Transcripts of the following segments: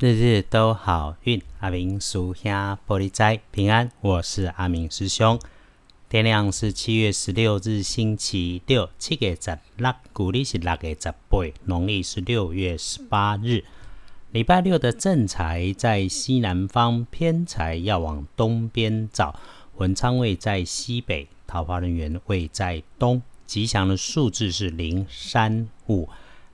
日日都好运，阿明属下玻璃斋平安。我是阿明师兄。天亮是七月十六日，星期六，七月十六，古历是六月十八，农历是六月十八日。礼拜六的正财在西南方，偏财要往东边找。文昌位在西北，桃花人员位在东。吉祥的数字是零、三、五。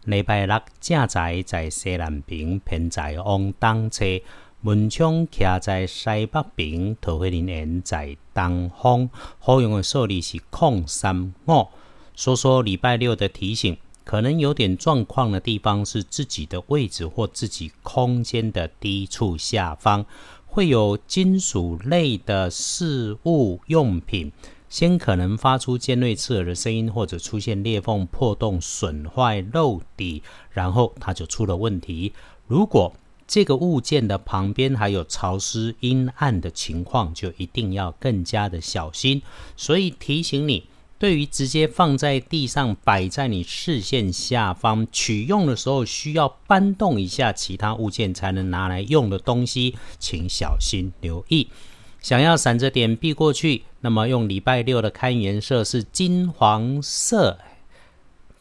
礼拜六正在在西南边，偏在往东侧；门窗徛在西北边，桃花林园在东方。好用的数字是空三五。说说礼拜六的提醒，可能有点状况的地方是自己的位置或自己空间的低处下方，会有金属类的事物用品。先可能发出尖锐刺耳的声音，或者出现裂缝、破洞、损坏、漏底，然后它就出了问题。如果这个物件的旁边还有潮湿、阴暗的情况，就一定要更加的小心。所以提醒你，对于直接放在地上、摆在你视线下方取用的时候，需要搬动一下其他物件才能拿来用的东西，请小心留意。想要闪着点避过去，那么用礼拜六的看颜色是金黄色，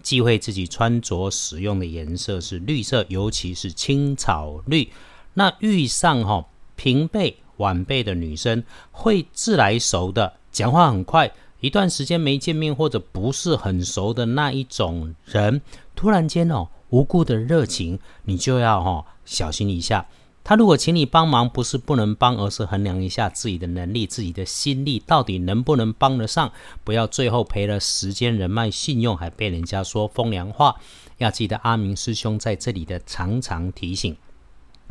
忌讳自己穿着使用的颜色是绿色，尤其是青草绿。那遇上哈平辈晚辈的女生，会自来熟的，讲话很快，一段时间没见面或者不是很熟的那一种人，突然间哦无故的热情，你就要哈小心一下。他如果请你帮忙，不是不能帮，而是衡量一下自己的能力、自己的心力，到底能不能帮得上。不要最后赔了时间、人脉、信用，还被人家说风凉话。要记得阿明师兄在这里的常常提醒：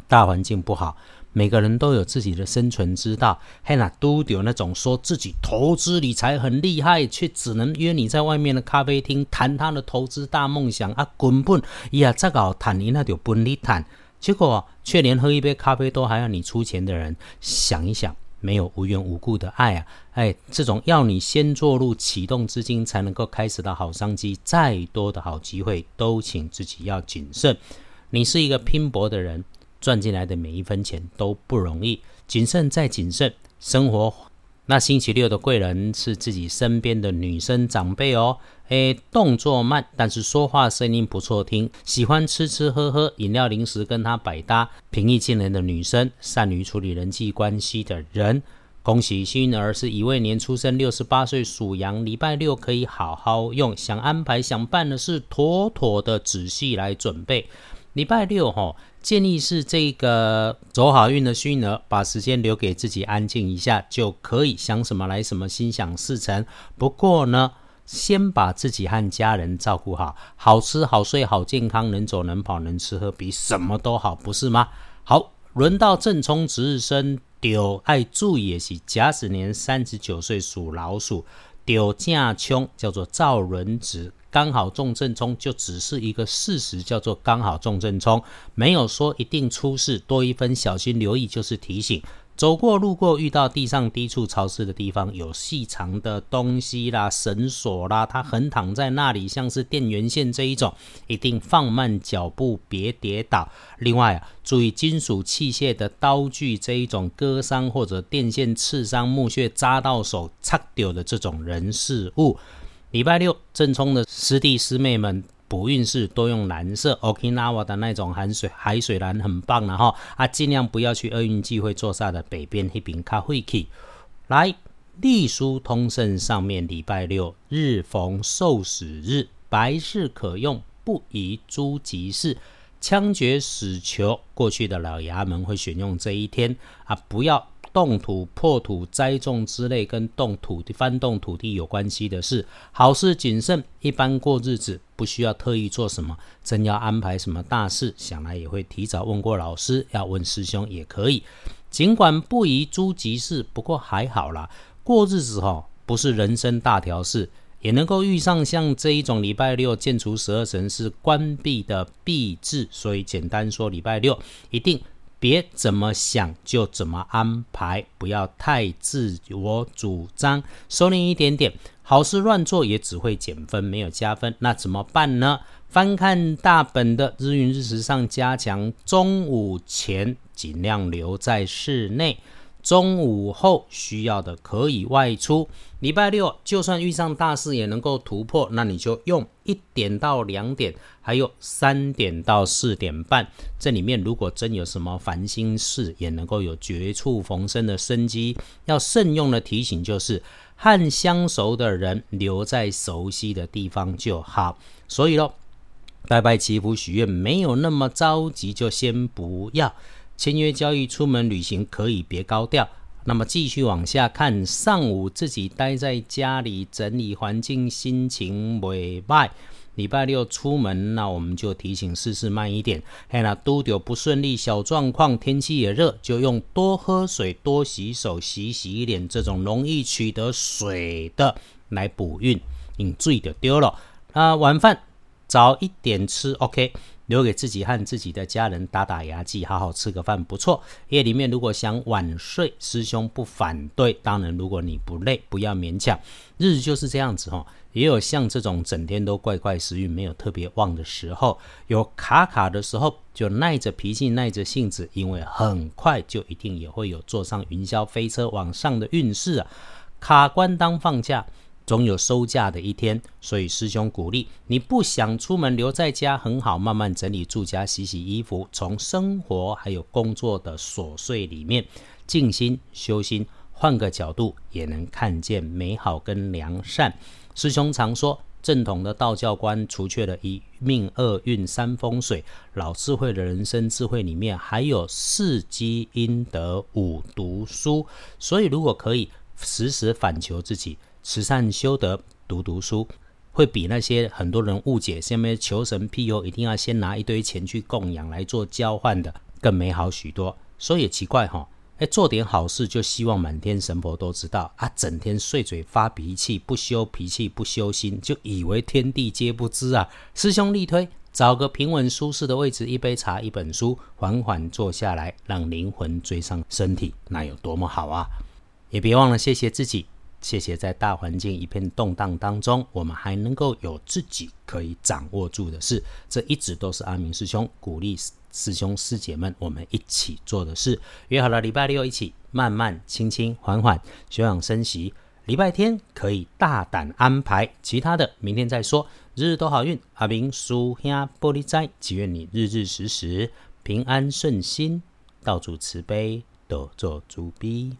大环境不好，每个人都有自己的生存之道。嘿，那都有那种说自己投资理财很厉害，却只能约你在外面的咖啡厅谈他的投资大梦想啊，根本也这个谈你那就分你谈。结果却连喝一杯咖啡都还要你出钱的人，想一想，没有无缘无故的爱啊！哎，这种要你先做入启动资金才能够开始的好商机，再多的好机会都请自己要谨慎。你是一个拼搏的人，赚进来的每一分钱都不容易，谨慎再谨慎，生活。那星期六的贵人是自己身边的女生长辈哦，诶，动作慢，但是说话声音不错听，喜欢吃吃喝喝，饮料零食跟她百搭，平易近人的女生，善于处理人际关系的人。恭喜幸运儿是一位年出生六十八岁属羊，礼拜六可以好好用，想安排想办的事，妥妥的仔细来准备。礼拜六哈，建议是这个走好运的虚儿，把时间留给自己安静一下，就可以想什么来什么，心想事成。不过呢，先把自己和家人照顾好，好吃好睡好健康，能走能跑能吃喝，比什么都好，不是吗？好，轮到正冲值日生，丢爱注意的是甲子年三十九岁属老鼠，丢架冲叫做赵轮子。刚好中正冲就只是一个事实，叫做刚好中正冲，没有说一定出事，多一分小心留意就是提醒。走过路过遇到地上低处潮湿的地方，有细长的东西啦、绳索啦，它横躺在那里，像是电源线这一种，一定放慢脚步，别跌倒。另外啊，注意金属器械的刀具这一种割伤或者电线刺伤、木屑扎到手、擦掉的这种人事物。礼拜六正冲的师弟师妹们补运势多用蓝色，Okinawa 的那种海水海水蓝很棒了哈啊，尽量不要去厄运聚会坐煞的北边那边卡晦气。来，隶书通胜上面礼拜六日逢受死日，白事可用，不宜诸吉事。枪决死囚，过去的老衙门会选用这一天啊，不要。动土、破土、栽种之类跟动土地、翻动土地有关系的事，好事谨慎。一般过日子不需要特意做什么，真要安排什么大事，想来也会提早问过老师，要问师兄也可以。尽管不宜诸吉事，不过还好啦。过日子哈，不是人生大条事，也能够遇上像这一种礼拜六建除十二神是关闭的闭制，所以简单说，礼拜六一定。别怎么想就怎么安排，不要太自我主张，收敛一点点。好事乱做也只会减分，没有加分。那怎么办呢？翻看大本的日运日时上加强，中午前尽量留在室内。中午后需要的可以外出。礼拜六就算遇上大事也能够突破，那你就用一点到两点，还有三点到四点半。这里面如果真有什么烦心事，也能够有绝处逢生的生机。要慎用的提醒就是，和相熟的人留在熟悉的地方就好。所以咯，拜拜祈福许愿没有那么着急，就先不要。签约交易、出门旅行可以别高调。那么继续往下看，上午自己待在家里整理环境，心情未歹。礼拜六出门，那我们就提醒事事慢一点。嘿，那都有不顺利小状况，天气也热，就用多喝水、多洗手、洗洗脸这种容易取得水的来补运，你醉就丢了。啊，晚饭早一点吃，OK。留给自己和自己的家人打打牙祭，好好吃个饭不错。夜里面如果想晚睡，师兄不反对。当然，如果你不累，不要勉强。日子就是这样子哈，也有像这种整天都怪怪食欲没有特别旺的时候，有卡卡的时候，就耐着脾气，耐着性子，因为很快就一定也会有坐上云霄飞车往上的运势啊。卡关当放假。总有收假的一天，所以师兄鼓励你不想出门留在家很好，慢慢整理住家，洗洗衣服，从生活还有工作的琐碎里面静心修心，换个角度也能看见美好跟良善。师兄常说，正统的道教观除却了一命二运三风水，老智慧的人生智慧里面还有四积阴德五读书，所以如果可以时时反求自己。慈善修德，读读书，会比那些很多人误解下面求神庇佑，一定要先拿一堆钱去供养来做交换的，更美好许多。所以也奇怪哈，哎，做点好事就希望满天神佛都知道啊，整天碎嘴发脾气，不修脾气不修心，就以为天地皆不知啊。师兄力推，找个平稳舒适的位置，一杯茶，一本书，缓缓坐下来，让灵魂追上身体，那有多么好啊！也别忘了谢谢自己。谢谢，在大环境一片动荡当中，我们还能够有自己可以掌握住的事，这一直都是阿明师兄鼓励师兄师姐们我们一起做的事。约好了礼拜六一起慢慢、轻轻、缓缓休养生息，礼拜天可以大胆安排，其他的明天再说。日日都好运，阿明叔兄玻璃斋，祈愿你日日时时平安顺心，道主慈悲，多做主逼。